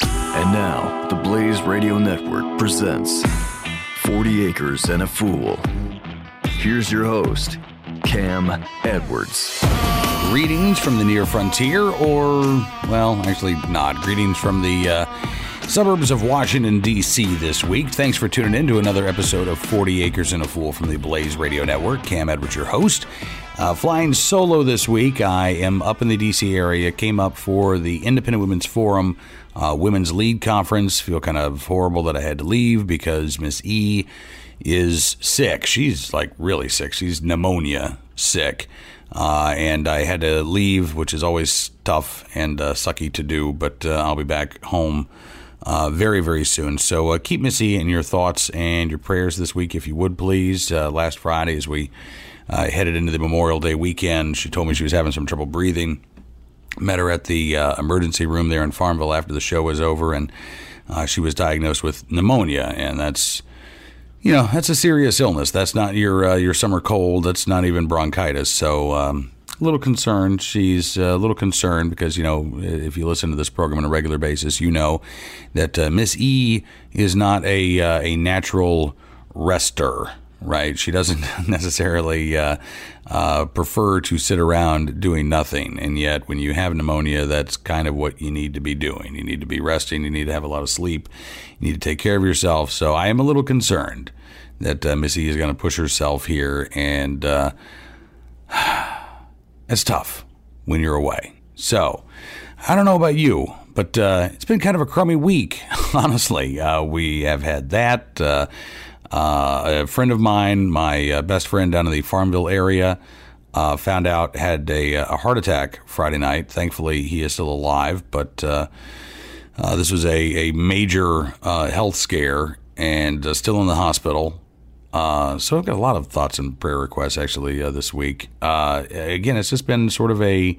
And now, the Blaze Radio Network presents 40 Acres and a Fool. Here's your host, Cam Edwards. Greetings from the near frontier, or, well, actually not. Greetings from the uh, suburbs of Washington, D.C. this week. Thanks for tuning in to another episode of 40 Acres and a Fool from the Blaze Radio Network. Cam Edwards, your host. Uh, flying solo this week, I am up in the D.C. area, came up for the Independent Women's Forum uh, Women's Lead Conference. Feel kind of horrible that I had to leave because Miss E is sick. She's like really sick. She's pneumonia sick. Uh, and I had to leave, which is always tough and uh, sucky to do, but uh, I'll be back home uh, very, very soon. So uh, keep Missy in your thoughts and your prayers this week, if you would, please. Uh, last Friday, as we headed into the Memorial Day weekend, she told me she was having some trouble breathing. Met her at the emergency room there in Farmville after the show was over, and she was diagnosed with pneumonia, and that's you know that's a serious illness. That's not your uh, your summer cold. That's not even bronchitis. So um, a little concerned. She's a little concerned because you know if you listen to this program on a regular basis, you know that uh, Miss E is not a uh, a natural rester. Right, she doesn't necessarily uh, uh, prefer to sit around doing nothing, and yet when you have pneumonia, that's kind of what you need to be doing. You need to be resting. You need to have a lot of sleep. You need to take care of yourself. So I am a little concerned that uh, Missy is going to push herself here, and uh, it's tough when you're away. So I don't know about you, but uh, it's been kind of a crummy week, honestly. Uh, we have had that. Uh, a friend of mine, my uh, best friend down in the Farmville area, uh, found out had a, a, heart attack Friday night. Thankfully, he is still alive, but uh, uh, this was a, a major uh, health scare and still in the hospital. so I've got a lot of thoughts and prayer requests actually this week. again, it's just been sort of a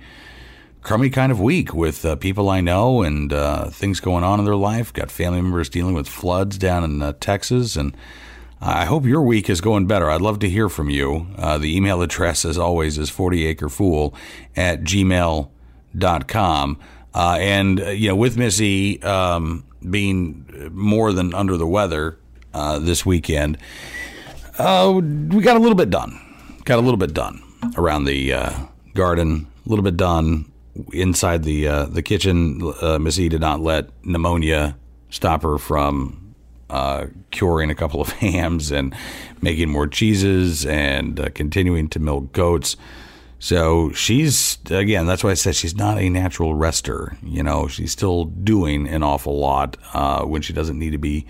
crummy kind of week with uh, people I know and uh, things going on in their life. Got family members dealing with floods down in uh, Texas, and I hope your week is going better. I'd love to hear from you. Uh, the email address, as always, is 40acrefool at gmail.com. Uh, and, uh, you know, with Missy um, being more than under the weather uh, this weekend, uh, we got a little bit done. Got a little bit done around the uh, garden, a little bit done inside the the kitchen. Missy did not let pneumonia stop her from uh, curing a couple of hams and making more cheeses and uh, continuing to milk goats. So she's again. That's why I said she's not a natural rester. You know, she's still doing an awful lot uh, when she doesn't need to be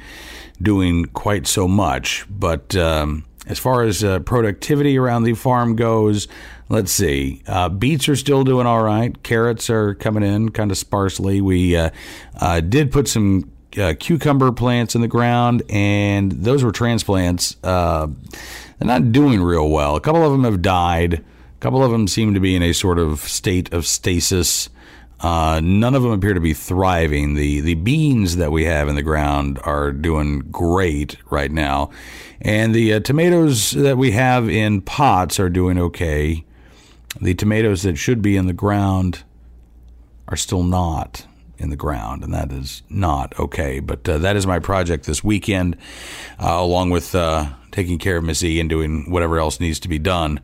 doing quite so much. But um, as far as uh, productivity around the farm goes, let's see. Uh, beets are still doing all right. Carrots are coming in kind of sparsely. We uh, uh, did put some uh, cucumber plants in the ground, and those were transplants. Uh, they're not doing real well. A couple of them have died. A couple of them seem to be in a sort of state of stasis. Uh, none of them appear to be thriving. The the beans that we have in the ground are doing great right now, and the uh, tomatoes that we have in pots are doing okay. The tomatoes that should be in the ground are still not in the ground, and that is not okay. But uh, that is my project this weekend, uh, along with uh, taking care of Missy and doing whatever else needs to be done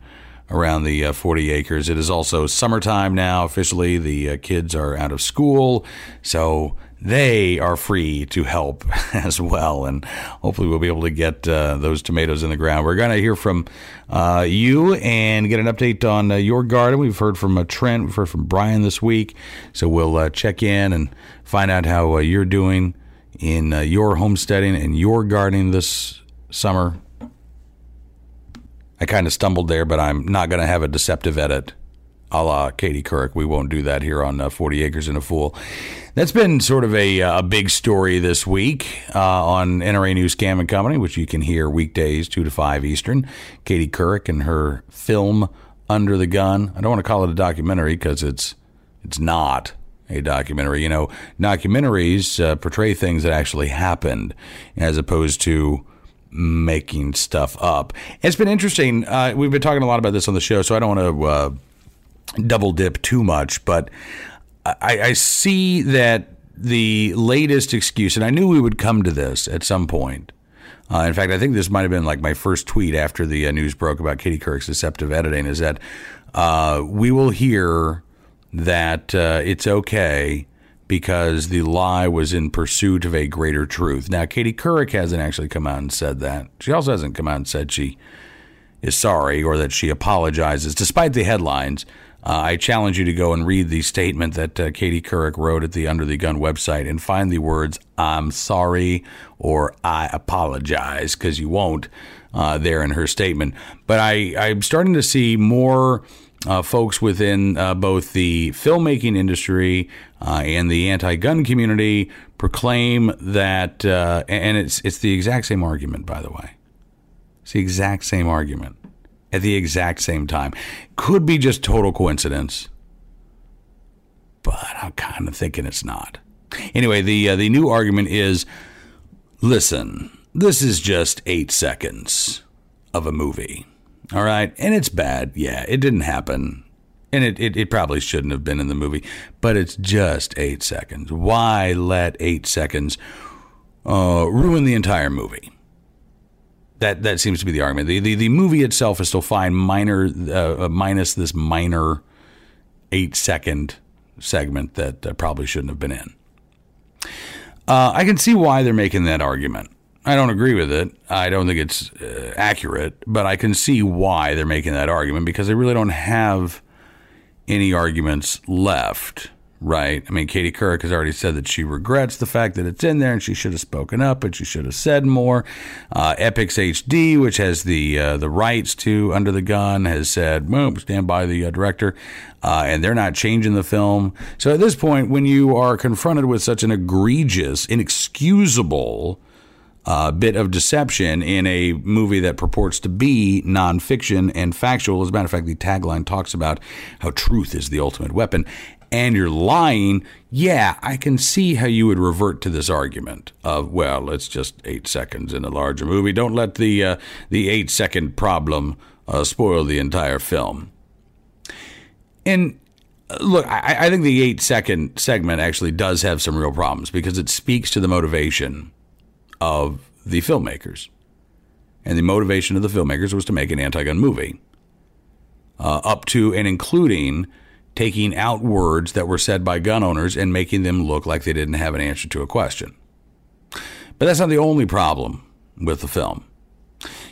around the uh, 40 acres. It is also summertime now, officially. The uh, kids are out of school, so they are free to help as well. And hopefully, we'll be able to get uh, those tomatoes in the ground. We're going to hear from uh, you and get an update on uh, your garden. We've heard from uh, Trent, we've heard from Brian this week. So we'll uh, check in and find out how uh, you're doing in your homesteading and your gardening this summer. I kind of stumbled there, but I'm not going to have a deceptive edit. A la Katie Couric. We won't do that here on uh, 40 Acres and a Fool. That's been sort of a, uh, a big story this week uh, on NRA News Cam and Company, which you can hear weekdays 2 to 5 Eastern. Katie Couric and her film Under the Gun. I don't want to call it a documentary because it's it's not a documentary. You know, documentaries uh, portray things that actually happened as opposed to making stuff up. It's been interesting. Uh, we've been talking a lot about this on the show, so I don't want to uh, double dip too much, but I, I, see that the latest excuse, and I knew we would come to this at some point. Uh, in fact, I think this might have been like my first tweet after the uh, news broke about Katie Couric's deceptive editing. Is that uh, we will hear that uh, it's okay because the lie was in pursuit of a greater truth. Now, Katie Couric hasn't actually come out and said that. She also hasn't come out and said she is sorry or that she apologizes, despite the headlines. Uh, I challenge you to go and read the statement that uh, Katie Couric wrote at the Under the Gun website and find the words "I'm sorry" or "I apologize" because you won't uh, there in her statement. But I, I'm starting to see more uh, folks within uh, both the filmmaking industry uh, and the anti-gun community proclaim that, and it's it's the exact same argument, by the way. It's the exact same argument at the exact same time. Could be just total coincidence, but I'm kind of thinking it's not. Anyway, the uh, the new argument is: listen, this is just eight seconds of a movie. All right. And it's bad. Yeah, it didn't happen. And it, it, it, probably shouldn't have been in the movie, but it's just eight seconds. Why let eight seconds uh, ruin the entire movie? That that seems to be the argument. The the, the movie itself is still fine, minor uh, minus this minor eight second segment that uh, probably shouldn't have been in. Uh, I can see why they're making that argument. I don't agree with it. I don't think it's uh, accurate, but I can see why they're making that argument because they really don't have any arguments left, right? I mean, Katie Couric has already said that she regrets the fact that it's in there and she should have spoken up and she should have said more. Uh, HD, which has the uh, the rights to Under the Gun, has said, well, stand by the uh, director. Uh, and they're not changing the film. So at this point, when you are confronted with such an egregious, inexcusable, uh, bit of deception in a movie that purports to be nonfiction and factual. As a matter of fact, the tagline talks about how truth is the ultimate weapon. And you're lying, yeah, I can see how you would revert to this argument of, well, it's just eight seconds in a larger movie. Don't let the uh, the eight second problem uh, spoil the entire film. And uh, look, I, I think the eight second segment actually does have some real problems because it speaks to the motivation of the filmmakers. And the motivation of the filmmakers was to make an anti gun movie, uh, up to and including taking out words that were said by gun owners and making them look like they didn't have an answer to a question. But that's not the only problem with the film.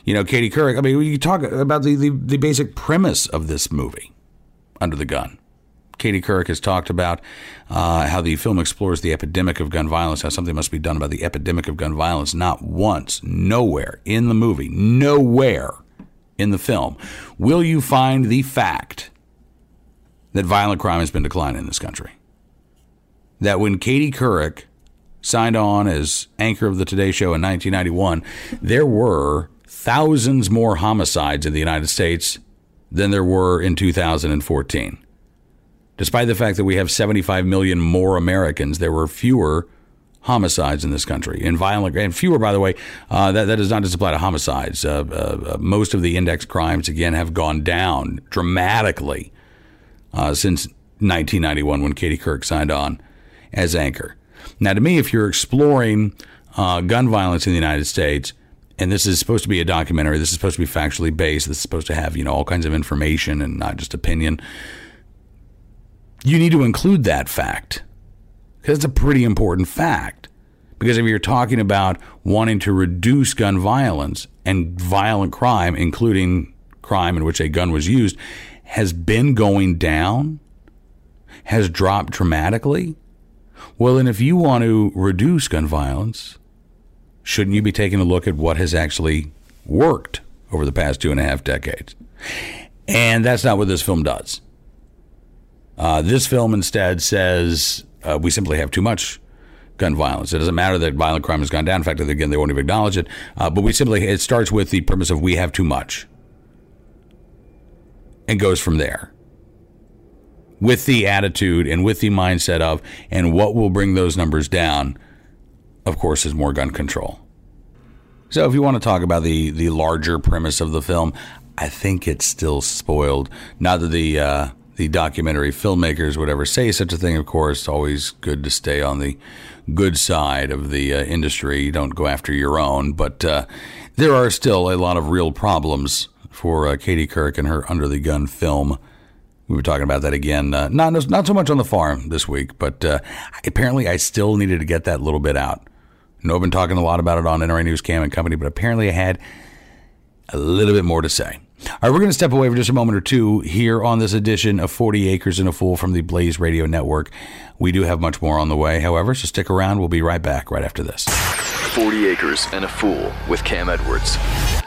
You know, Katie Couric, I mean, you talk about the, the, the basic premise of this movie, Under the Gun. Katie Couric has talked about uh, how the film explores the epidemic of gun violence, how something must be done about the epidemic of gun violence. Not once, nowhere in the movie, nowhere in the film will you find the fact that violent crime has been declining in this country. That when Katie Couric signed on as anchor of the Today Show in 1991, there were thousands more homicides in the United States than there were in 2014 despite the fact that we have 75 million more Americans, there were fewer homicides in this country. And violent and fewer by the way uh, that, that does not just apply to homicides uh, uh, most of the index crimes again have gone down dramatically uh, since 1991 when Katie Couric signed on as anchor now to me if you're exploring uh, gun violence in the United States and this is supposed to be a documentary this is supposed to be factually based this is supposed to have you know all kinds of information and not just opinion you need to include that fact because it's a pretty important fact. Because if you're talking about wanting to reduce gun violence and violent crime, including crime in which a gun was used, has been going down, has dropped dramatically, well, then if you want to reduce gun violence, shouldn't you be taking a look at what has actually worked over the past two and a half decades? And that's not what this film does. Uh, this film instead says uh, we simply have too much gun violence. It doesn't matter that violent crime has gone down. In fact, again, they won't even acknowledge it. Uh, but we simply, it starts with the premise of we have too much and goes from there with the attitude and with the mindset of, and what will bring those numbers down, of course, is more gun control. So if you want to talk about the, the larger premise of the film, I think it's still spoiled. Not that the, uh, the documentary filmmakers would ever say such a thing, of course. It's always good to stay on the good side of the uh, industry. You don't go after your own, but uh, there are still a lot of real problems for uh, Katie Couric and her Under the Gun film. We were talking about that again, uh, not not so much on the farm this week, but uh, apparently I still needed to get that little bit out. I know I've been talking a lot about it on NRA News Cam and Company, but apparently I had a little bit more to say. All right, we're going to step away for just a moment or two here on this edition of 40 Acres and a Fool from the Blaze Radio Network. We do have much more on the way, however, so stick around. We'll be right back right after this. 40 Acres and a Fool with Cam Edwards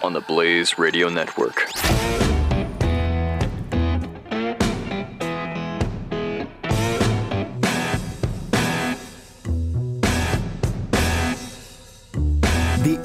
on the Blaze Radio Network.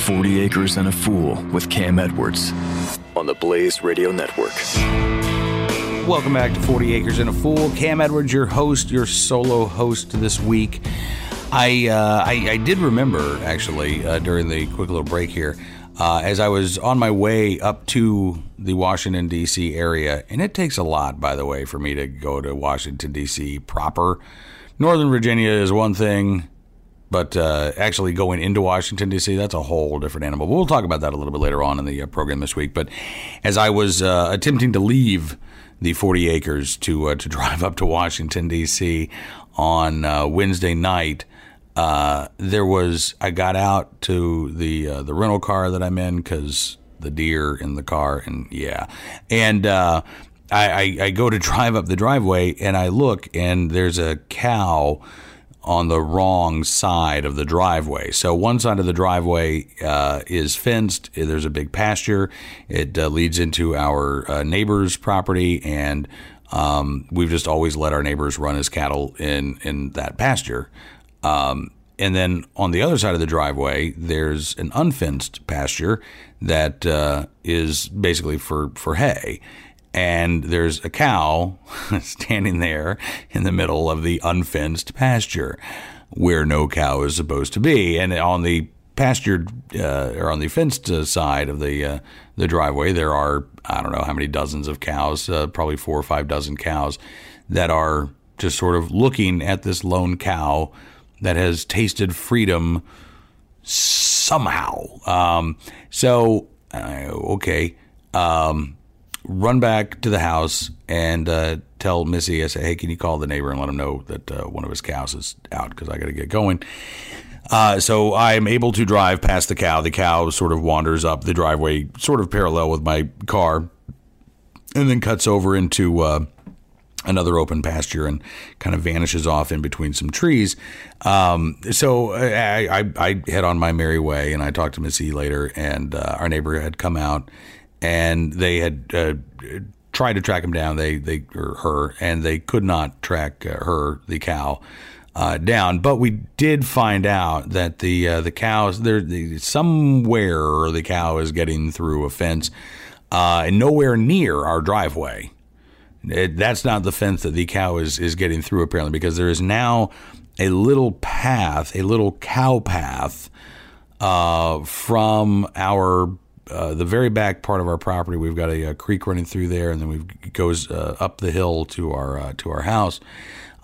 40 Acres and a Fool with Cam Edwards on the Blaze Radio Network. Welcome back to 40 Acres and a Fool. Cam Edwards, your host, your solo host this week. I uh, I, I, did remember actually uh, during the quick little break here, uh, as I was on my way up to the Washington D.C. area, and it takes a lot, by the way, for me to go to Washington D.C. proper. Northern Virginia is one thing. But uh, actually going into Washington, D.C., that's a whole different animal. But we'll talk about that a little bit later on in the uh, program this week. But as I was uh, attempting to leave the 40 acres to, uh, to drive up to Washington, D.C. on uh, Wednesday night, uh, there was, I got out to the, the rental car that I'm in because the deer in the car, and yeah. And, I, I, I, go to drive up the driveway and I look and there's a cow on the wrong side of the driveway. So one side of the driveway uh, is fenced. There's a big pasture. It uh, leads into our uh, neighbor's property, and um, we've just always let our neighbors run his cattle in in that pasture. Um, and then on the other side of the driveway, there's an unfenced pasture that uh, is basically for for hay and there's a cow standing there in the middle of the unfenced pasture where no cow is supposed to be. And on the pastured uh, or on the fenced uh, side of the uh, the driveway, there are I don't know how many dozens of cows, uh, probably four or five dozen cows that are just sort of looking at this lone cow that has tasted freedom somehow. Um, so uh, okay. Um, run back to the house and uh, tell Missy, I say, hey, can you call the neighbor and let him know that uh, one of his cows is out because I got to get going. Uh, so I'm able to drive past the cow. The cow sort of wanders up the driveway, sort of parallel with my car, and then cuts over into uh, another open pasture and kind of vanishes off in between some trees. Um, so I, I, I, head on my merry way, and I talked to Missy later, and uh, our neighbor had come out and they had uh, tried to track him down. They they or her, and they could not track uh, her, the cow, uh, down. But we did find out that the uh, the cows there the, somewhere the cow is getting through a fence, uh, and nowhere near our driveway. It, that's not the fence that the cow is is getting through apparently because there is now a little path, a little cow path uh, from our uh, the very back part of our property, we've got a, a creek running through there, and then we goes uh, up the hill to our uh, to our house.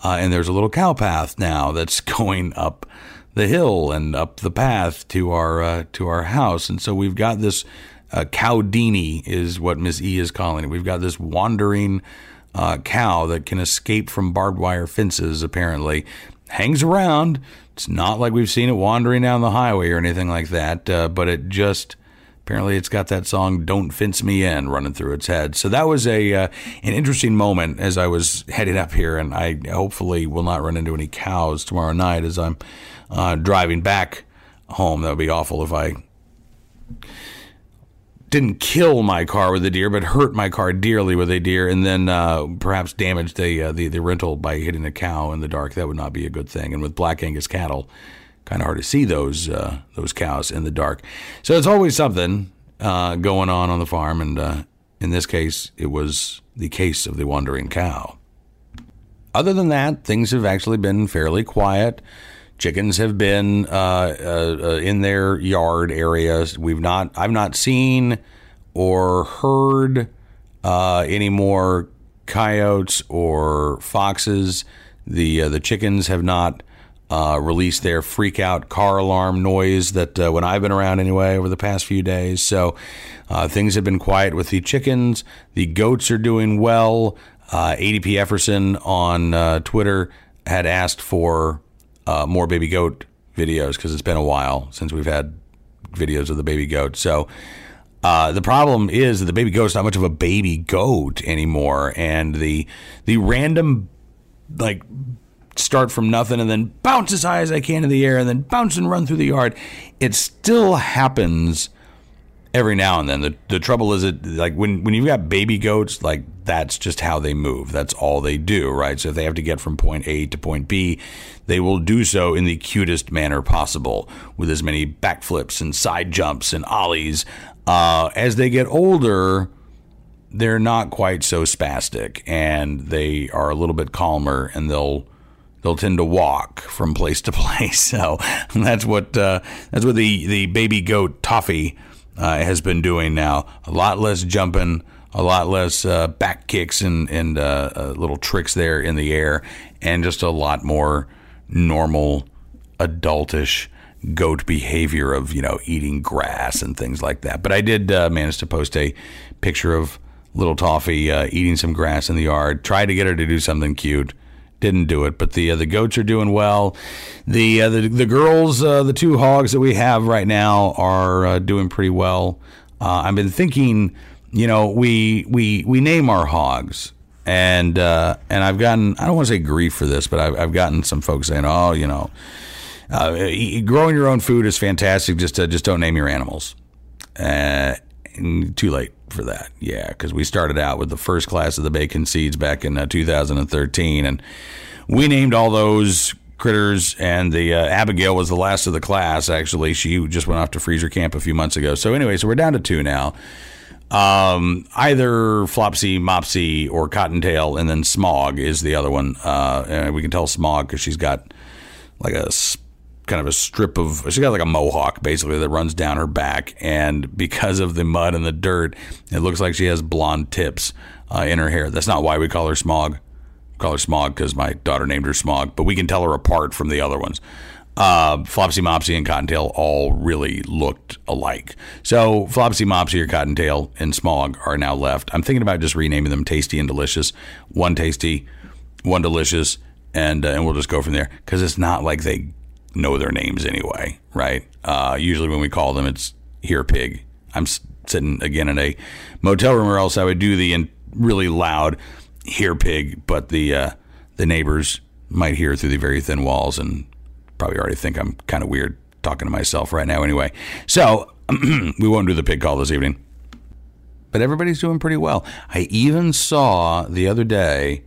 Uh, and there's a little cow path now that's going up the hill and up the path to our to our house. And so we've got this uh, cowdini is what Miss E is calling it. We've got this wandering cow that can escape from barbed wire fences, apparently. Hangs around. It's not like we've seen it wandering down the highway or anything like that, uh, but it just. Apparently, it's got that song "Don't Fence Me In" running through its head. So that was a uh, an interesting moment as I was heading up here, and I hopefully will not run into any cows tomorrow night as I'm uh, driving back home. That would be awful if I didn't kill my car with a deer, but hurt my car dearly with a deer, and then uh, perhaps damaged the, uh, the the rental by hitting a cow in the dark. That would not be a good thing. And with black Angus cattle, kind of hard to see those uh, those cows in the dark. So it's always something uh, going on on the farm, and uh, in this case, it was the case of the wandering cow. Other than that, things have actually been fairly quiet. Chickens have been uh, uh, uh, in their yard areas. We've not, I've not seen or heard any more coyotes or foxes. The the chickens have not uh, released their freak out car alarm noise that when I've been around anyway over the past few days. So things have been quiet with the chickens. The goats are doing well. ADP Efferson on Twitter had asked for uh, more baby goat videos because it's been a while since we've had videos of the baby goat. So uh, the problem is that the baby goat's not much of a baby goat anymore, and the the random like start from nothing and then bounce as high as I can in the air and then bounce and run through the yard. It still happens every now and then. The the trouble is it like when when you've got baby goats, like that's just how they move. That's all they do, right? So if they have to get from point A to point B, they will do so in the cutest manner possible with as many backflips and side jumps and ollies. Uh, as they get older, they're not quite so spastic and they are a little bit calmer and they'll they'll tend to walk from place to place. So that's what uh, that's what the the baby goat Toffee uh, has been doing now. A lot less jumping, a lot less uh, back kicks and, and uh, uh, little tricks there in the air, and just a lot more normal, adultish goat behavior of you know eating grass and things like that. But I did uh, manage to post a picture of little Toffee eating some grass in the yard. Tried to get her to do something cute didn't do it. But the uh, the goats are doing well. The uh, the the girls, uh, the two hogs that we have right now, are uh, doing pretty well. Uh, I've been thinking, you know, we we we name our hogs. And uh, and I've gotten I don't want to say grief for this, but I've, I've gotten some folks saying, oh, you know, growing your own food is fantastic. Just just don't name your animals. Too late for that. Yeah, because we started out with the first class of the bacon seeds back in uh, 2013, and we named all those critters. And the uh, Abigail was the last of the class. Actually, she just went off to freezer camp a few months ago. So anyway, so we're down to two now. Um, either Flopsy, Mopsy, or Cottontail, and then Smog is the other one. Uh, and we can tell Smog because she's got like a kind of a strip of she's got like a mohawk basically that runs down her back and because of the mud and the dirt it looks like she has blonde tips uh, in her hair that's not why we call her smog we call her smog because my daughter named her smog but we can tell her apart from the other ones uh, Flopsy Mopsy and Cottontail all really looked alike. So Flopsy Mopsy or Cottontail and Smog are now left. I'm thinking about just renaming them Tasty and Delicious. One Tasty, one Delicious, and uh, and we'll just go from there because it's not like they know their names anyway, right? Uh, usually when we call them, it's here pig. I'm sitting again in a motel room, or else I would do the really loud here pig, but the uh, the neighbors might hear through the very thin walls and probably already think I'm kind of weird talking to myself right now. Anyway, so we won't do the pig call this evening, but everybody's doing pretty well. I even saw the other day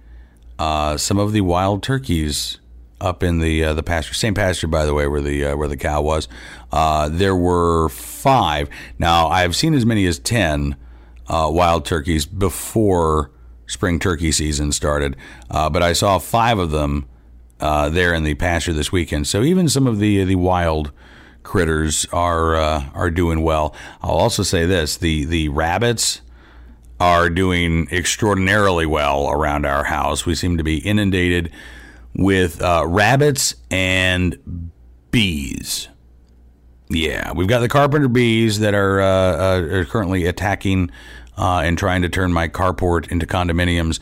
uh, some of the wild turkeys up in the uh, the pasture, same pasture by the way, where the uh, where the cow was. Uh, there were five. Now I've seen as many as ten uh, wild turkeys before spring turkey season started, uh, but I saw five of them uh, there in the pasture this weekend. So even some of the the wild critters are are doing well. I'll also say this: the the rabbits are doing extraordinarily well around our house. We seem to be inundated with uh, rabbits and bees. Yeah, we've got the carpenter bees that are, uh, uh, are currently attacking uh, and trying to turn my carport into condominiums.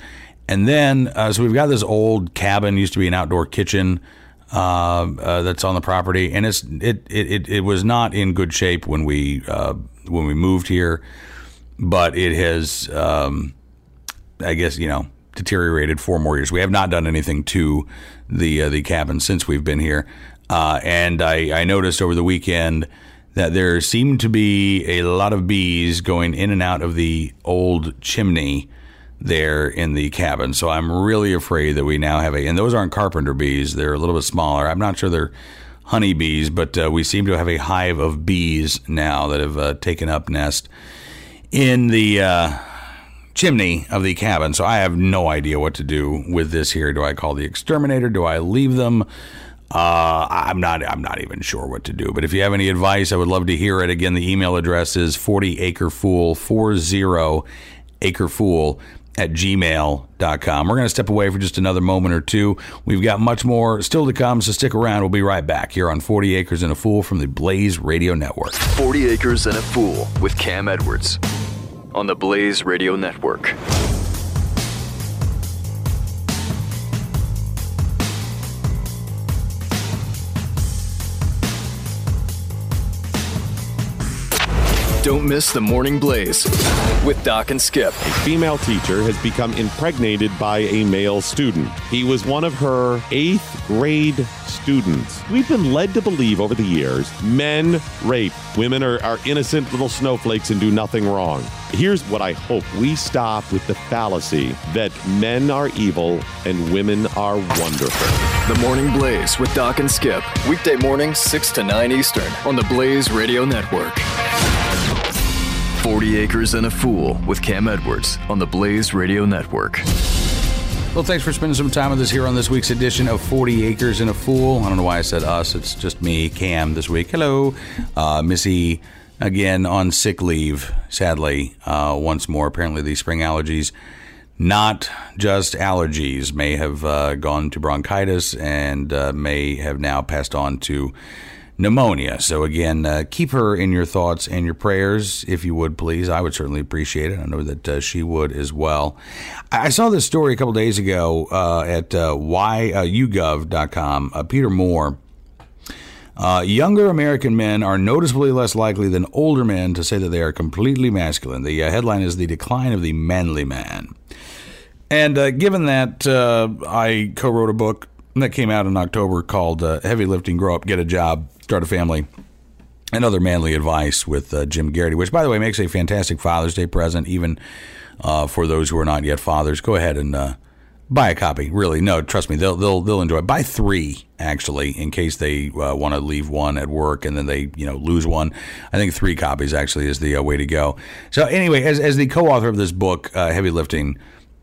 And then, uh, so we've got this old cabin, used to be an outdoor kitchen uh, uh, that's on the property, and it's it, it it was not in good shape when we uh, when we moved here, but it has, um, I guess you know, deteriorated four more years. We have not done anything to the uh, the cabin since we've been here, uh, and I, I noticed over the weekend that there seemed to be a lot of bees going in and out of the old chimney there in the cabin. So I'm really afraid that we now have a, and those aren't carpenter bees. They're a little bit smaller. I'm not sure they're honey bees, but uh, we seem to have a hive of bees now that have uh, taken up nest in the uh, chimney of the cabin. So I have no idea what to do with this here. Do I call the exterminator? Do I leave them? Uh, I'm not. I'm not even sure what to do. But if you have any advice, I would love to hear it. Again, the email address is 40acrefool 40 acrefool at gmail.com. We're going to step away for just another moment or two. We've got much more still to come, so stick around. We'll be right back here on 40 Acres and a Fool from the Blaze Radio Network. 40 Acres and a Fool with Cam Edwards on the Blaze Radio Network. Don't miss the Morning Blaze with Doc and Skip. A female teacher has become impregnated by a male student. He was one of her eighth grade students. We've been led to believe over the years men rape. Women are, are innocent little snowflakes and do nothing wrong. Here's what I hope we stop with the fallacy that men are evil and women are wonderful. The Morning Blaze with Doc and Skip. Weekday mornings, 6 to 9 Eastern on the Blaze Radio Network. 40 Acres and a Fool with Cam Edwards on the Blaze Radio Network. Well, thanks for spending some time with us here on this week's edition of 40 Acres and a Fool. I don't know why I said us. It's just me, Cam, this week. Hello. Uh, Missy, again, on sick leave, sadly, uh, once more. Apparently, these spring allergies, not just allergies, may have uh, gone to bronchitis and uh, may have now passed on to pneumonia. So, again, uh, keep her in your thoughts and your prayers, if you would, please. I would certainly appreciate it. I know that uh, she would as well. I saw this story a couple days ago uh, at uh, yougov.com. Uh, Peter Moore. Uh, younger American men are noticeably less likely than older men to say that they are completely masculine. The uh, headline is The Decline of the Manly Man. And given that I co wrote a book that came out in October called uh, Heavy Lifting Grow Up, Get a Job, Start a Family, and Other Manly Advice with uh, Jim Geraghty, which, by the way, makes a fantastic Father's Day present, even uh, for those who are not yet fathers. Go ahead and uh, buy a copy. Really, no, trust me, they'll they'll they'll enjoy it. Buy three actually, in case they uh, want to leave one at work and then they you know lose one. I think three copies actually is the uh, way to go. So anyway, as as the co-author of this book, uh, Heavy Lifting.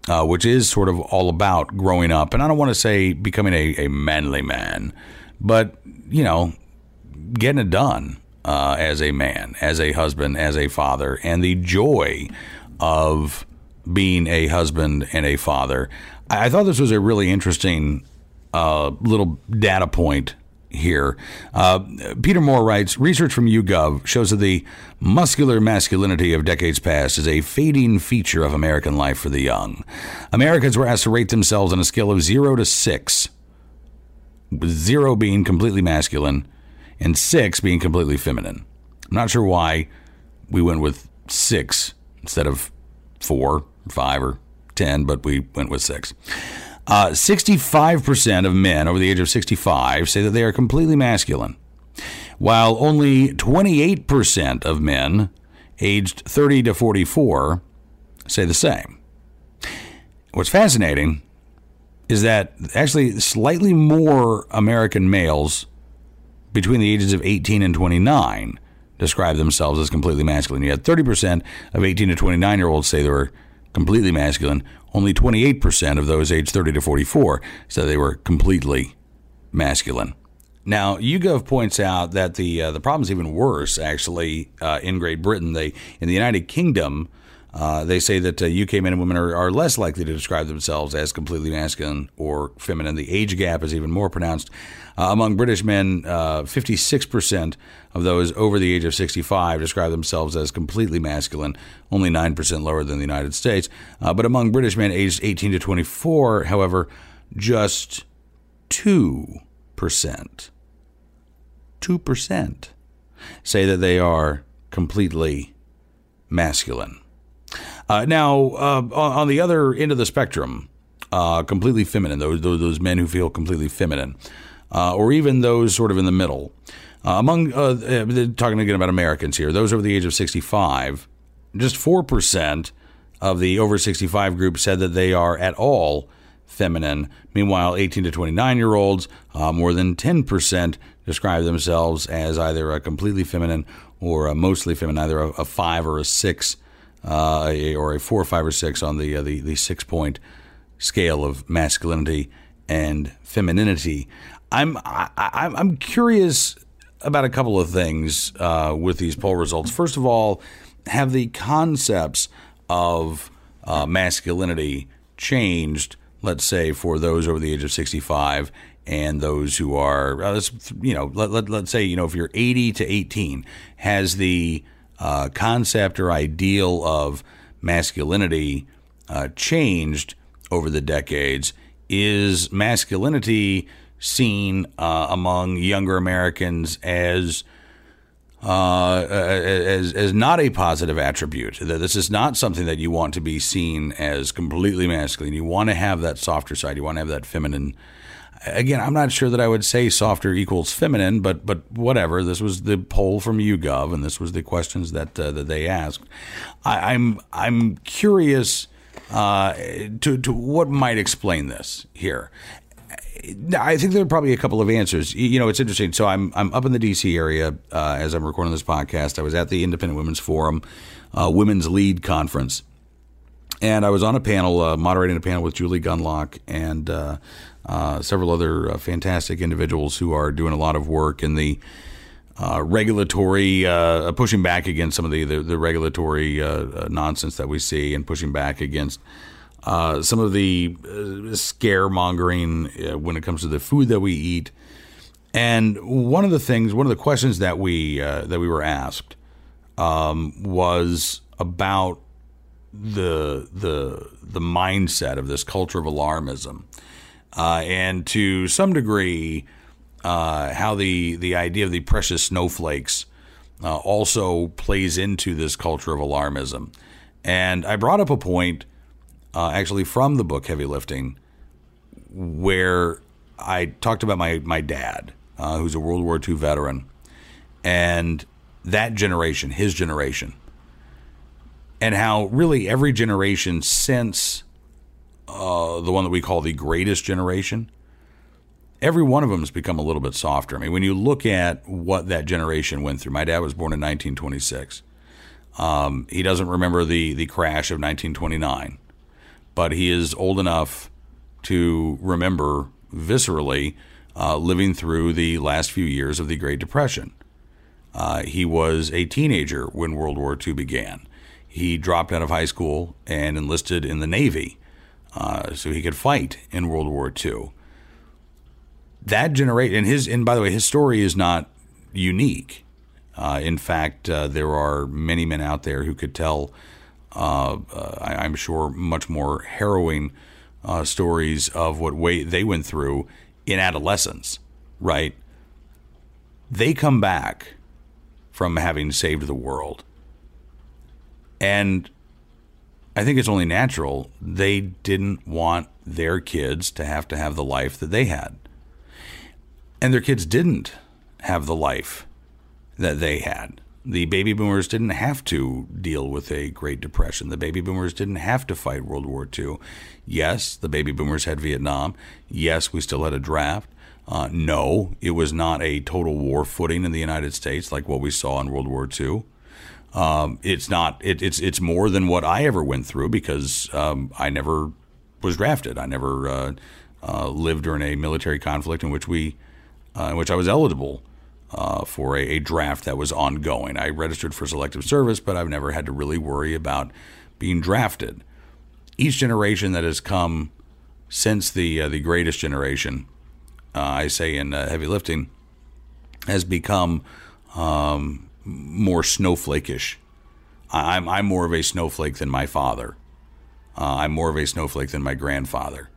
Uh, which is sort of all about growing up. And I don't want to say becoming a, a manly man, but, you know, getting it done uh, as a man, as a husband, as a father, and the joy of being a husband and a father. I, I thought this was a really interesting uh, little data point here. Uh, Peter Moore writes Research from YouGov shows that the muscular masculinity of decades past is a fading feature of American life for the young. Americans were asked to rate themselves on a scale of zero to six, zero being completely masculine and six being completely feminine. I'm not sure why we went with six instead of four, five, or ten, but we went with six. Uh, 65% of men over the age of 65 say that they are completely masculine, while only 28% of men aged 30 to 44 say the same. What's fascinating is that actually slightly more American males between the ages of 18 and 29 describe themselves as completely masculine. You had 30% of 18 to 29 year olds say they were completely masculine. Only 28% of those aged 30 to 44 said they were completely masculine. Now, YouGov points out that the uh, the problem's even worse. Actually, uh, in Great Britain, they in the United Kingdom, Uh, they say that uh, UK men and women are, are less likely to describe themselves as completely masculine or feminine. The age gap is even more pronounced. Uh, among British men, 56% of those over the age of 65 describe themselves as completely masculine, only 9% lower than the United States. Uh, but among British men aged 18 to 24, however, just 2%. 2% say that they are completely masculine. Uh, now, uh, on the other end of the spectrum, uh, completely feminine, those, those, those men who feel completely feminine, uh, or even those sort of in the middle, uh, among uh, talking again about Americans here, those over the age of 65, just 4% of the over 65 group said that they are at all feminine. Meanwhile, 18 to 29 year olds, more than 10% describe themselves as either a completely feminine or a mostly feminine, either a, a five or a six uh, or a four, five, or six on the uh, the, the six point scale of masculinity and femininity. I'm I, am i am curious about a couple of things uh, with these poll results. First of all, have the concepts of uh, masculinity changed? Let's say for those over the age of 65 and those who are, uh, you know, let, let, let's say, you know, if you're 80 to 18, has the uh, concept or ideal of masculinity uh, changed over the decades? Is masculinity seen uh, among younger Americans as uh, as as not a positive attribute. That this is not something that you want to be seen as completely masculine. You want to have that softer side. You want to have that feminine again, I'm not sure that I would say softer equals feminine, but but whatever. This was the poll from YouGov, and this was the questions that uh, that they asked. I, am I'm, I'm curious uh, to to what might explain this here. I think there are probably a couple of answers. You know, it's interesting. So I'm I'm up in the D.C. area uh, as I'm recording this podcast. I was at the Independent Women's Forum, uh, Women's Lead Conference, and I was on a panel, uh, moderating a panel with Julie Gunlock and uh, uh, several other uh, fantastic individuals who are doing a lot of work in the uh, regulatory, uh, pushing back against some of the, the, the regulatory nonsense that we see and pushing back against some of the scaremongering when it comes to the food that we eat. And one of the things, one of the questions that we that we were asked um, was about the the the mindset of this culture of alarmism, uh, and to some degree, uh, how the the idea of the precious snowflakes uh, also plays into this culture of alarmism. And I brought up a point, uh, actually from the book Heavy Lifting, where I talked about my my dad, uh, who's a World War II veteran, and that generation, his generation and how really every generation since uh, the one that we call the greatest generation, every one of them has become a little bit softer. I mean, when you look at what that generation went through, my dad was born in 1926. Um, he doesn't remember the the crash of 1929, but he is old enough to remember viscerally uh, living through the last few years of the Great Depression. Uh, he was a teenager when World War II began he dropped out of high school and enlisted in the Navy uh, so he could fight in World War II. That generation, and his, and by the way, his story is not unique. Uh, in fact, uh, there are many men out there who could tell, uh, uh, I, am sure, much more harrowing stories of what way they went through in adolescence. Right? They come back from having saved the world and I think it's only natural they didn't want their kids to have to have the life that they had. And their kids didn't have the life that they had. The baby boomers didn't have to deal with a Great Depression. The baby boomers didn't have to fight World War II. Yes, the baby boomers had Vietnam. Yes, we still had a draft. Uh, no, it was not a total war footing in the United States like what we saw in World War II. Um, it's not. It, it's it's more than what I ever went through because um, I never was drafted. I never uh, uh, lived during a military conflict in which we, uh, in which I was eligible uh, for a, a, draft that was ongoing. I registered for selective service, but I've never had to really worry about being drafted. Each generation that has come since the uh, the greatest generation, uh, I say in heavy lifting, has become um, more snowflakish. I'm I'm more of a snowflake than my father. Uh, I'm more of a snowflake than my grandfather,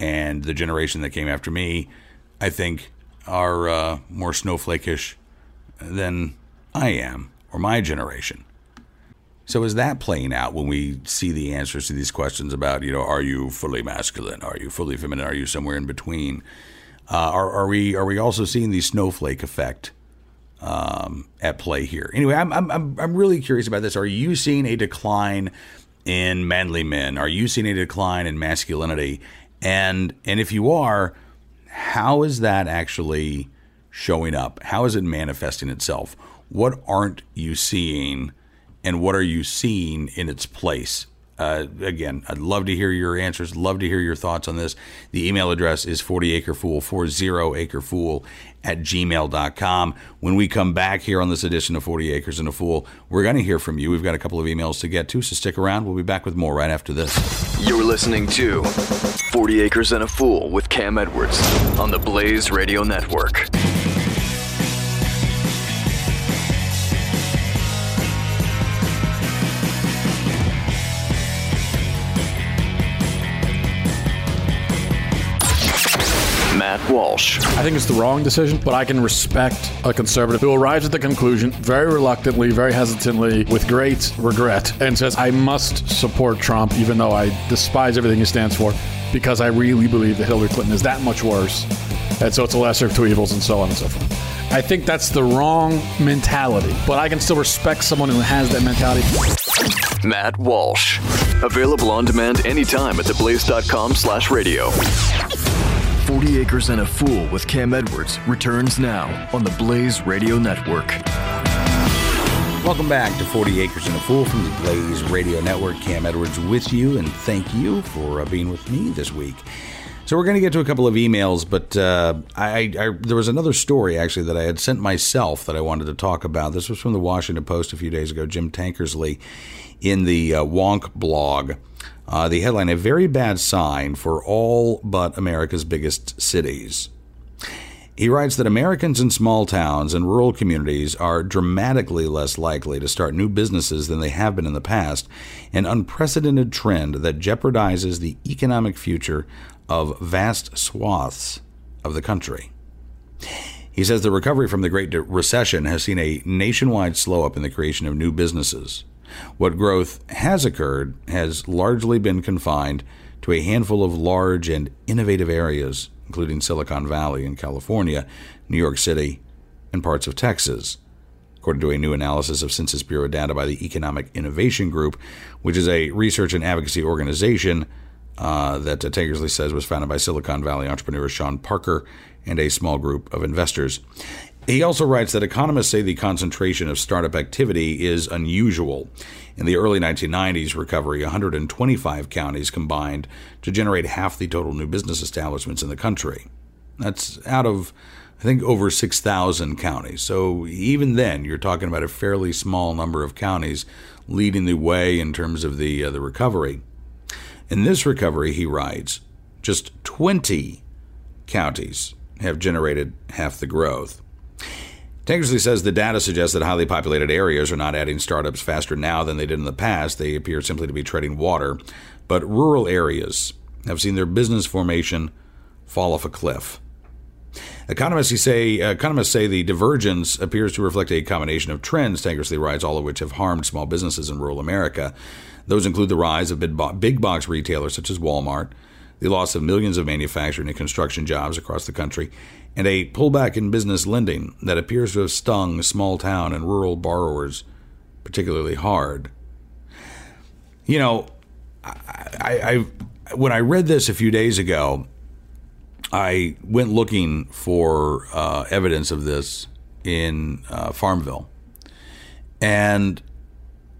and the generation that came after me, I think, are uh, more snowflakish than I am or my generation. So is that playing out when we see the answers to these questions about, you know, are you fully masculine? Are you fully feminine? Are you somewhere in between? Uh, are, are we are we also seeing the snowflake effect um, at play here? Anyway, I'm, I'm I'm really curious about this. Are you seeing a decline in manly men? Are you seeing a decline in masculinity? And and if you are, how is that actually showing up? How is it manifesting itself? What aren't you seeing? and what are you seeing in its place? Uh, again, I'd love to hear your answers. Love to hear your thoughts on this. The email address is 40acrefool, 40acrefool at gmail.com. When we come back here on this edition of 40 Acres and a Fool, we're going to hear from you. We've got a couple of emails to get to, so stick around. We'll be back with more right after this. You're listening to 40 Acres and a Fool with Cam Edwards on the Blaze Radio Network. Matt Walsh. I think it's the wrong decision, but I can respect a conservative who arrives at the conclusion very reluctantly, very hesitantly, with great regret, and says, I must support Trump, even though I despise everything he stands for, because I really believe that Hillary Clinton is that much worse. And so it's a lesser of two evils, and so on and so forth. I think that's the wrong mentality, but I can still respect someone who has that mentality. Matt Walsh. Available on demand anytime at theblaze.com slash radio. 40 Acres and a Fool with Cam Edwards returns now on the Blaze Radio Network. Welcome back to 40 Acres and a Fool from the Blaze Radio Network. Cam Edwards with you, and thank you for uh, being with me this week. So we're going to get to a couple of emails, but uh, I, I, there was another story actually that I had sent myself that I wanted to talk about. This was from the Washington Post a few days ago. Jim Tankersley in the uh, Wonk blog uh, the headline A Very Bad Sign for All But America's Biggest Cities. He writes that Americans in small towns and rural communities are dramatically less likely to start new businesses than they have been in the past, an unprecedented trend that jeopardizes the economic future of vast swaths of the country. He says the recovery from the Great Recession has seen a nationwide slow up in the creation of new businesses. What growth has occurred has largely been confined to a handful of large and innovative areas, including Silicon Valley in California, New York City, and parts of Texas. According to a new analysis of Census Bureau data by the Economic Innovation Group, which is a research and advocacy organization uh, that uh, Tankersley says was founded by Silicon Valley entrepreneur Sean Parker and a small group of investors. He also writes that economists say the concentration of startup activity is unusual. In the early 1990s recovery, 125 counties combined to generate half the total new business establishments in the country. That's out of, I think, over 6,000 counties. So even then, you're talking about a fairly small number of counties leading the way in terms of the, uh, the recovery. In this recovery, he writes, just 20 counties have generated half the growth. Tankersley says the data suggests that highly populated areas are not adding startups faster now than they did in the past. They appear simply to be treading water. But rural areas have seen their business formation fall off a cliff. Economists say, economists say the divergence appears to reflect a combination of trends, Tankersley writes, all of which have harmed small businesses in rural America. Those include the rise of big box retailers such as Walmart, the loss of millions of manufacturing and construction jobs across the country, and a pullback in business lending that appears to have stung small town and rural borrowers particularly hard. You know, I, I, when I read this a few days ago, I went looking for uh, evidence of this in uh, Farmville, and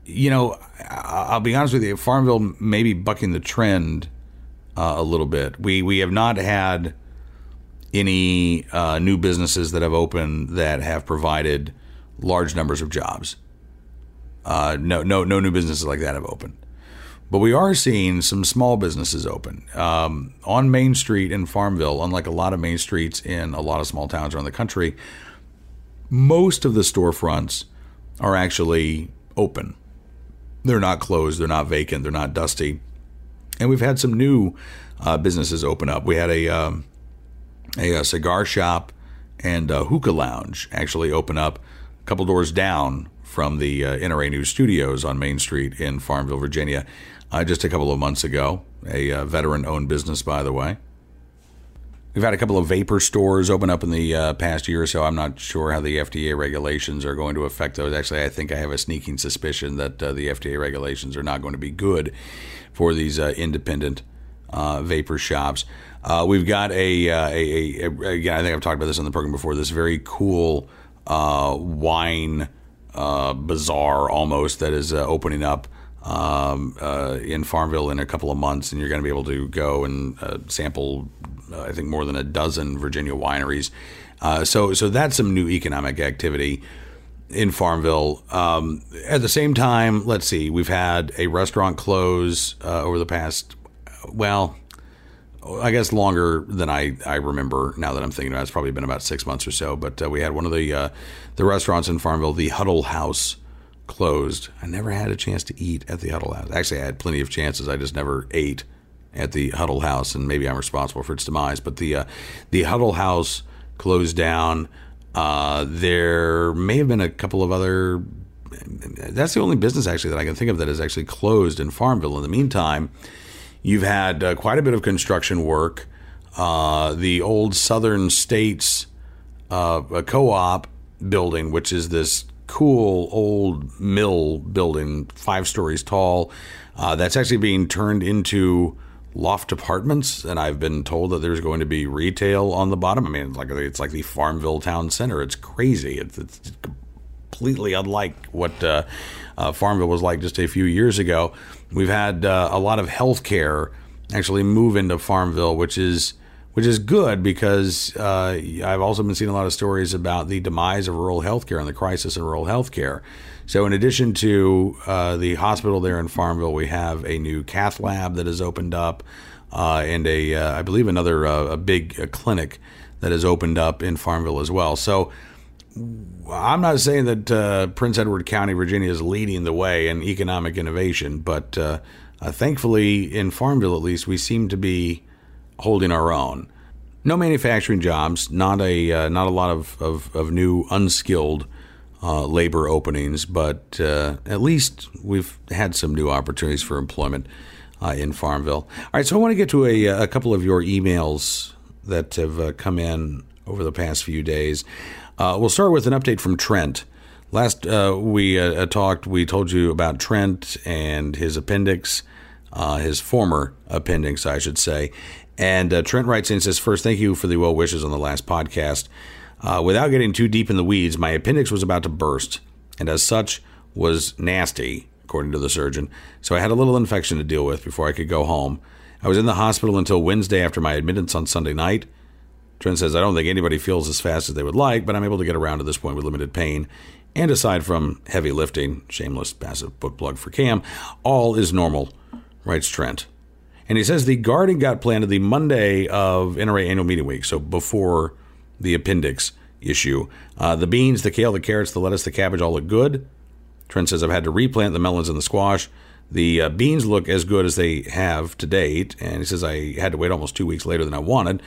you know, I'll be honest with you, Farmville may be bucking the trend uh, a little bit. We we have not had any uh, new businesses that have opened that have provided large numbers of jobs. Uh, no, no, no new businesses like that have opened. But we are seeing some small businesses open um, on Main Street in Farmville. Unlike a lot of main streets in a lot of small towns around the country, most of the storefronts are actually open. They're not closed. They're not vacant. They're not dusty. And we've had some new uh, businesses open up. We had a um, a, a, cigar shop and a hookah lounge actually open up a couple doors down from the uh, NRA News Studios on Main Street in Farmville, Virginia, uh, just a couple of months ago. A uh, veteran-owned business, by the way. We've had a couple of vapor stores open up in the uh, past year or so. I'm not sure how the FDA regulations are going to affect those. Actually, I think I have a sneaking suspicion that uh, the FDA regulations are not going to be good for these uh, independent uh, vapor shops. Uh, we've got a, uh, a, a, a, again, I think I've talked about this on the program before. This very cool wine bazaar almost that is opening up um, uh, in Farmville in a couple of months, and you're going to be able to go and uh, sample uh, I think more than a dozen Virginia wineries. Uh, so so that's some new economic activity in Farmville. Um, at the same time, let's see, we've had a restaurant close uh, over the past well. I guess longer than I, I remember now that I'm thinking about it. It's probably been about six months or so. But uh, we had one of the the restaurants in Farmville, the Huddle House, closed. I never had a chance to eat at the Huddle House. Actually, I had plenty of chances. I just never ate at the Huddle House, and maybe I'm responsible for its demise. But the uh, the Huddle House closed down. Uh, there may have been a couple of other. That's the only business actually that I can think of that is actually closed in Farmville. In the meantime, you've had uh, quite a bit of construction work. Uh, the old Southern States uh, co-op building, which is this cool old mill building, five stories tall. Uh, that's actually being turned into loft apartments, and I've been told that there's going to be retail on the bottom. I mean, it's like it's like the Farmville Town Center. It's crazy. It's, it's completely unlike what uh, uh, Farmville was like just a few years ago. We've had uh, a lot of healthcare actually move into Farmville, which is which is good because uh, I've also been seeing a lot of stories about the demise of rural healthcare and the crisis in rural healthcare. So, in addition to uh, the hospital there in Farmville, we have a new cath lab that has opened up, uh, and a uh, I believe another uh, a big uh, clinic that has opened up in Farmville as well. So, I'm not saying that Prince Edward County, Virginia, is leading the way in economic innovation, but thankfully, in Farmville at least, we seem to be holding our own. No manufacturing jobs, not a not a lot of, of, of new unskilled uh, labor openings, but uh, at least we've had some new opportunities for employment uh, in Farmville. All right, so I want to get to a, a couple of your emails that have uh, come in over the past few days. Uh, we'll start with an update from Trent. Last uh, we talked, we told you about Trent and his appendix, his former appendix, I should say. And Trent writes in and says, First, thank you for the well wishes on the last podcast. Uh, without getting too deep in the weeds, my appendix was about to burst, and as such was nasty, according to the surgeon. So I had a little infection to deal with before I could go home. I was in the hospital until Wednesday after my admittance on Sunday night. Trent says, I don't think anybody feels as fast as they would like, but I'm able to get around to this point with limited pain. And aside from heavy lifting, shameless passive book plug for Cam, all is normal, writes Trent. And he says the garden got planted the Monday of NRA annual meeting week, so before the appendix issue. Uh, the beans, the kale, the carrots, the lettuce, the cabbage all look good. Trent says, I've had to replant the melons and the squash. The uh, beans look as good as they have to date. And he says, I had to wait almost two weeks later than I wanted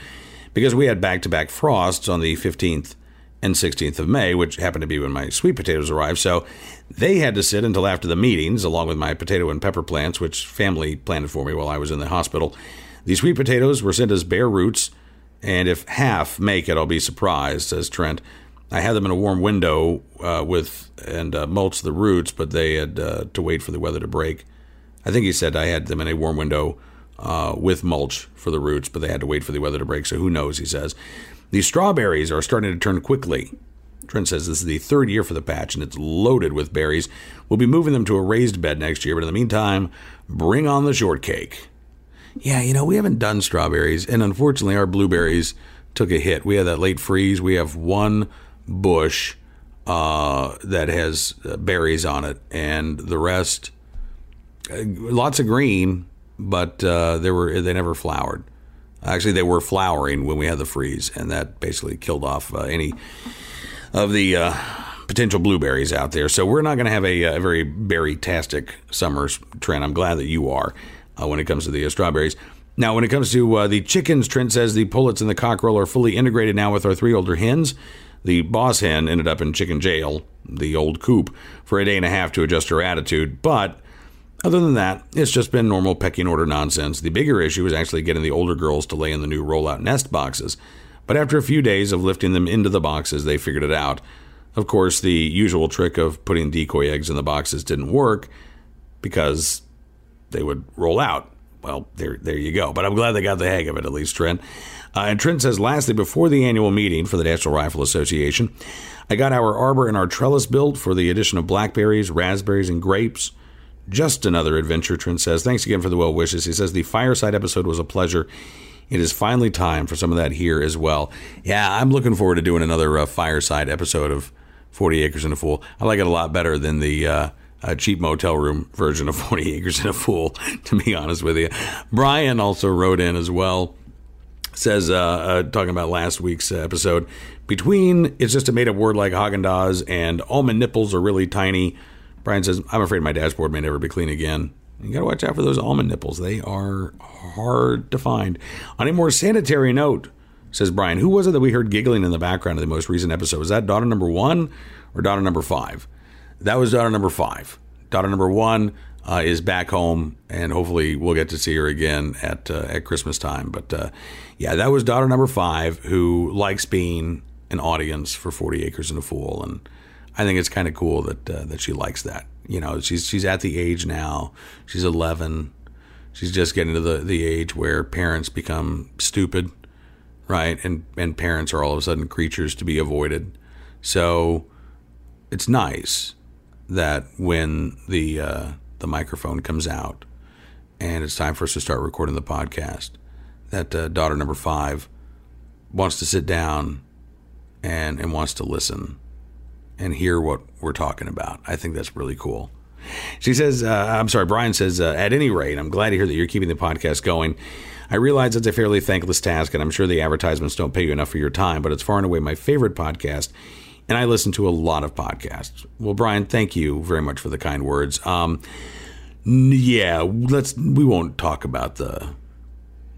because we had back to back frosts on the 15th and 16th of May, which happened to be when my sweet potatoes arrived. So they had to sit until after the meetings, along with my potato and pepper plants, which family planted for me while I was in the hospital. The sweet potatoes were sent as bare roots and if half make it, I'll be surprised, says Trent. I had them in a warm window uh, with and uh, mulched the roots, but they had uh, to wait for the weather to break. I think he said I had them in a warm window uh, with mulch for the roots, but they had to wait for the weather to break. So who knows? He says these strawberries are starting to turn quickly. Trent says this is the third year for the patch, and it's loaded with berries. We'll be moving them to a raised bed next year, but in the meantime, bring on the shortcake yeah, you know, we haven't done strawberries, and unfortunately, our blueberries took a hit. We had that late freeze. We have one bush uh, that has uh, berries on it, and the rest uh, lots of green, but uh, they were they never flowered. Actually, they were flowering when we had the freeze, and that basically killed off uh, any of the uh, potential blueberries out there. So we're not going to have a, a very berry-tastic summer Trent. I'm glad that you are uh, when it comes to the uh, strawberries. Now, when it comes to uh, the chickens, Trent says the pullets and the cockerel are fully integrated now with our three older hens. The boss hen ended up in chicken jail, the old coop, for a day and a half to adjust her attitude, but other than that, it's just been normal pecking order nonsense. The bigger issue is actually getting the older girls to lay in the new rollout nest boxes. But after a few days of lifting them into the boxes, they figured it out. Of course, the usual trick of putting decoy eggs in the boxes didn't work because they would roll out. Well, there, there you go. But I'm glad they got the hang of it, at least, Trent. Uh, and Trent says, lastly, before the annual meeting for the National Rifle Association, I got our arbor and our trellis built for the addition of blackberries, raspberries, and grapes. Just another adventure, Trent says. Thanks again for the well wishes. He says, the fireside episode was a pleasure. It is finally time for some of that here as well. Yeah, I'm looking forward to doing another uh, fireside episode of 40 Acres and a Fool. I like it a lot better than the uh, uh, cheap motel room version of 40 Acres and a Fool, to be honest with you. Brian also wrote in as well says, uh, uh, talking about last week's episode, between it's just a made up word like Haagen Dazs and almond nipples are really tiny. Brian says, I'm afraid my dashboard may never be clean again. You got to watch out for those almond nipples. They are hard to find. On a more sanitary note, says Brian, who was it that we heard giggling in the background of the most recent episode? Was that daughter number one or daughter number five? That was daughter number five. Daughter number one uh, is back home, and hopefully we'll get to see her again at uh, at Christmas time. But uh, yeah, that was daughter number five who likes being an audience for Forty Acres and a Fool, and I think it's kind of cool that uh, that she likes that. You know, she's she's at the age now. She's 11. She's just getting to the the age where parents become stupid, right? And and parents are all of a sudden creatures to be avoided. So it's nice that when the uh, the microphone comes out and it's time for us to start recording the podcast, that uh, daughter number five wants to sit down and, and wants to listen and hear what we're talking about. I think that's really cool. She says, uh, I'm sorry, Brian says, uh, at any rate, I'm glad to hear that you're keeping the podcast going. I realize it's a fairly thankless task, and I'm sure the advertisements don't pay you enough for your time, but it's far and away my favorite podcast, and I listen to a lot of podcasts. Well, Brian, thank you very much for the kind words. Um, yeah, let's. We won't talk about the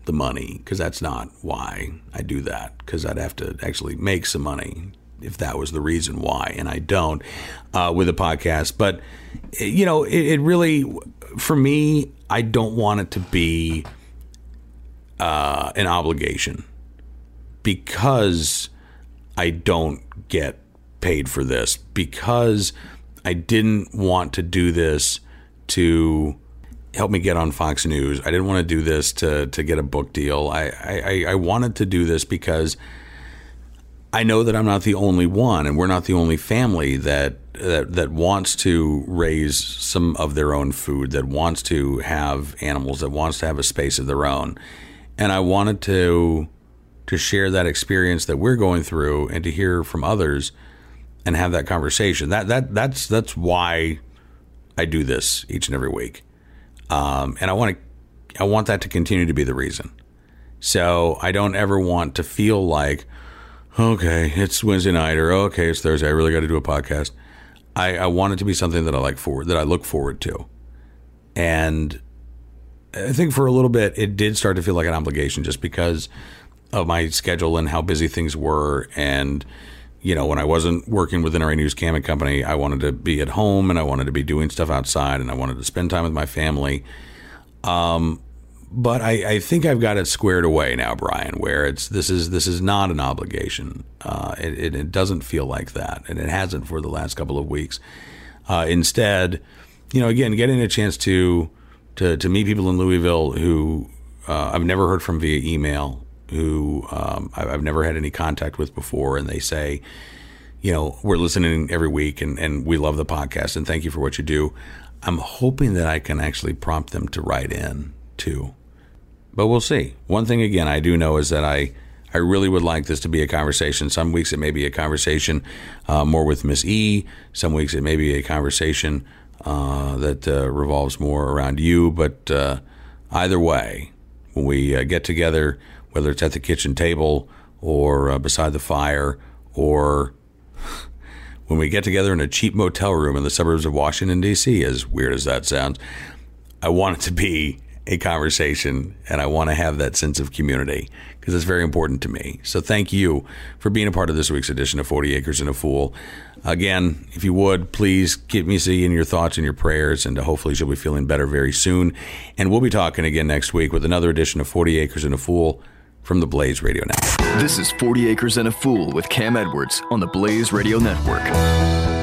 the money because that's not why I do that. Because I'd have to actually make some money if that was the reason why, and I don't uh, with a podcast. But you know, it, it, really, for me, I don't want it to be uh, an obligation because I don't get paid for this because I didn't want to do this to help me get on Fox News. I didn't want to do this to to get a book deal. I, I, I wanted to do this because I know that I'm not the only one, and we're not the only family that that that wants to raise some of their own food, that wants to have animals, that wants to have a space of their own. And I wanted to to share that experience that we're going through and to hear from others and have that conversation. That that that's that's why I do this each and every week, um, and I want to I want that to continue to be the reason. So I don't ever want to feel like, okay, it's Wednesday night or okay, it's Thursday. I really got to do a podcast. I, I want it to be something that I like forward that I look forward to, and I think for a little bit it did start to feel like an obligation just because of my schedule and how busy things were and you know, when I wasn't working with NRA News Cam & Company, I wanted to be at home and I wanted to be doing stuff outside and I wanted to spend time with my family. Um, but I, I, think I've got it squared away now, Brian, where it's this is this is not an obligation. Uh, it, it, it, doesn't feel like that, and it hasn't for the last couple of weeks. Uh, instead, you know, again, getting a chance to to to meet people in Louisville who uh, I've never heard from via email who um, I've never had any contact with before, and they say, you know, we're listening every week and, and we love the podcast and thank you for what you do. I'm hoping that I can actually prompt them to write in too. But we'll see. One thing again I do know is that I I really would like this to be a conversation. Some weeks it may be a conversation uh, more with Miss E. Some weeks it may be a conversation uh, that uh, revolves more around you. But uh, either way, when we uh, get together, whether it's at the kitchen table or uh, beside the fire or when we get together in a cheap motel room in the suburbs of Washington, D.C., as weird as that sounds, I want it to be a conversation and I want to have that sense of community because it's very important to me. So thank you for being a part of this week's edition of 40 Acres and a Fool. Again, if you would, please keep me seeing your thoughts and your prayers, and hopefully she'll be feeling better very soon. And we'll be talking again next week with another edition of 40 Acres and a Fool from the Blaze Radio Network. This is 40 Acres and a Fool with Cam Edwards on the Blaze Radio Network.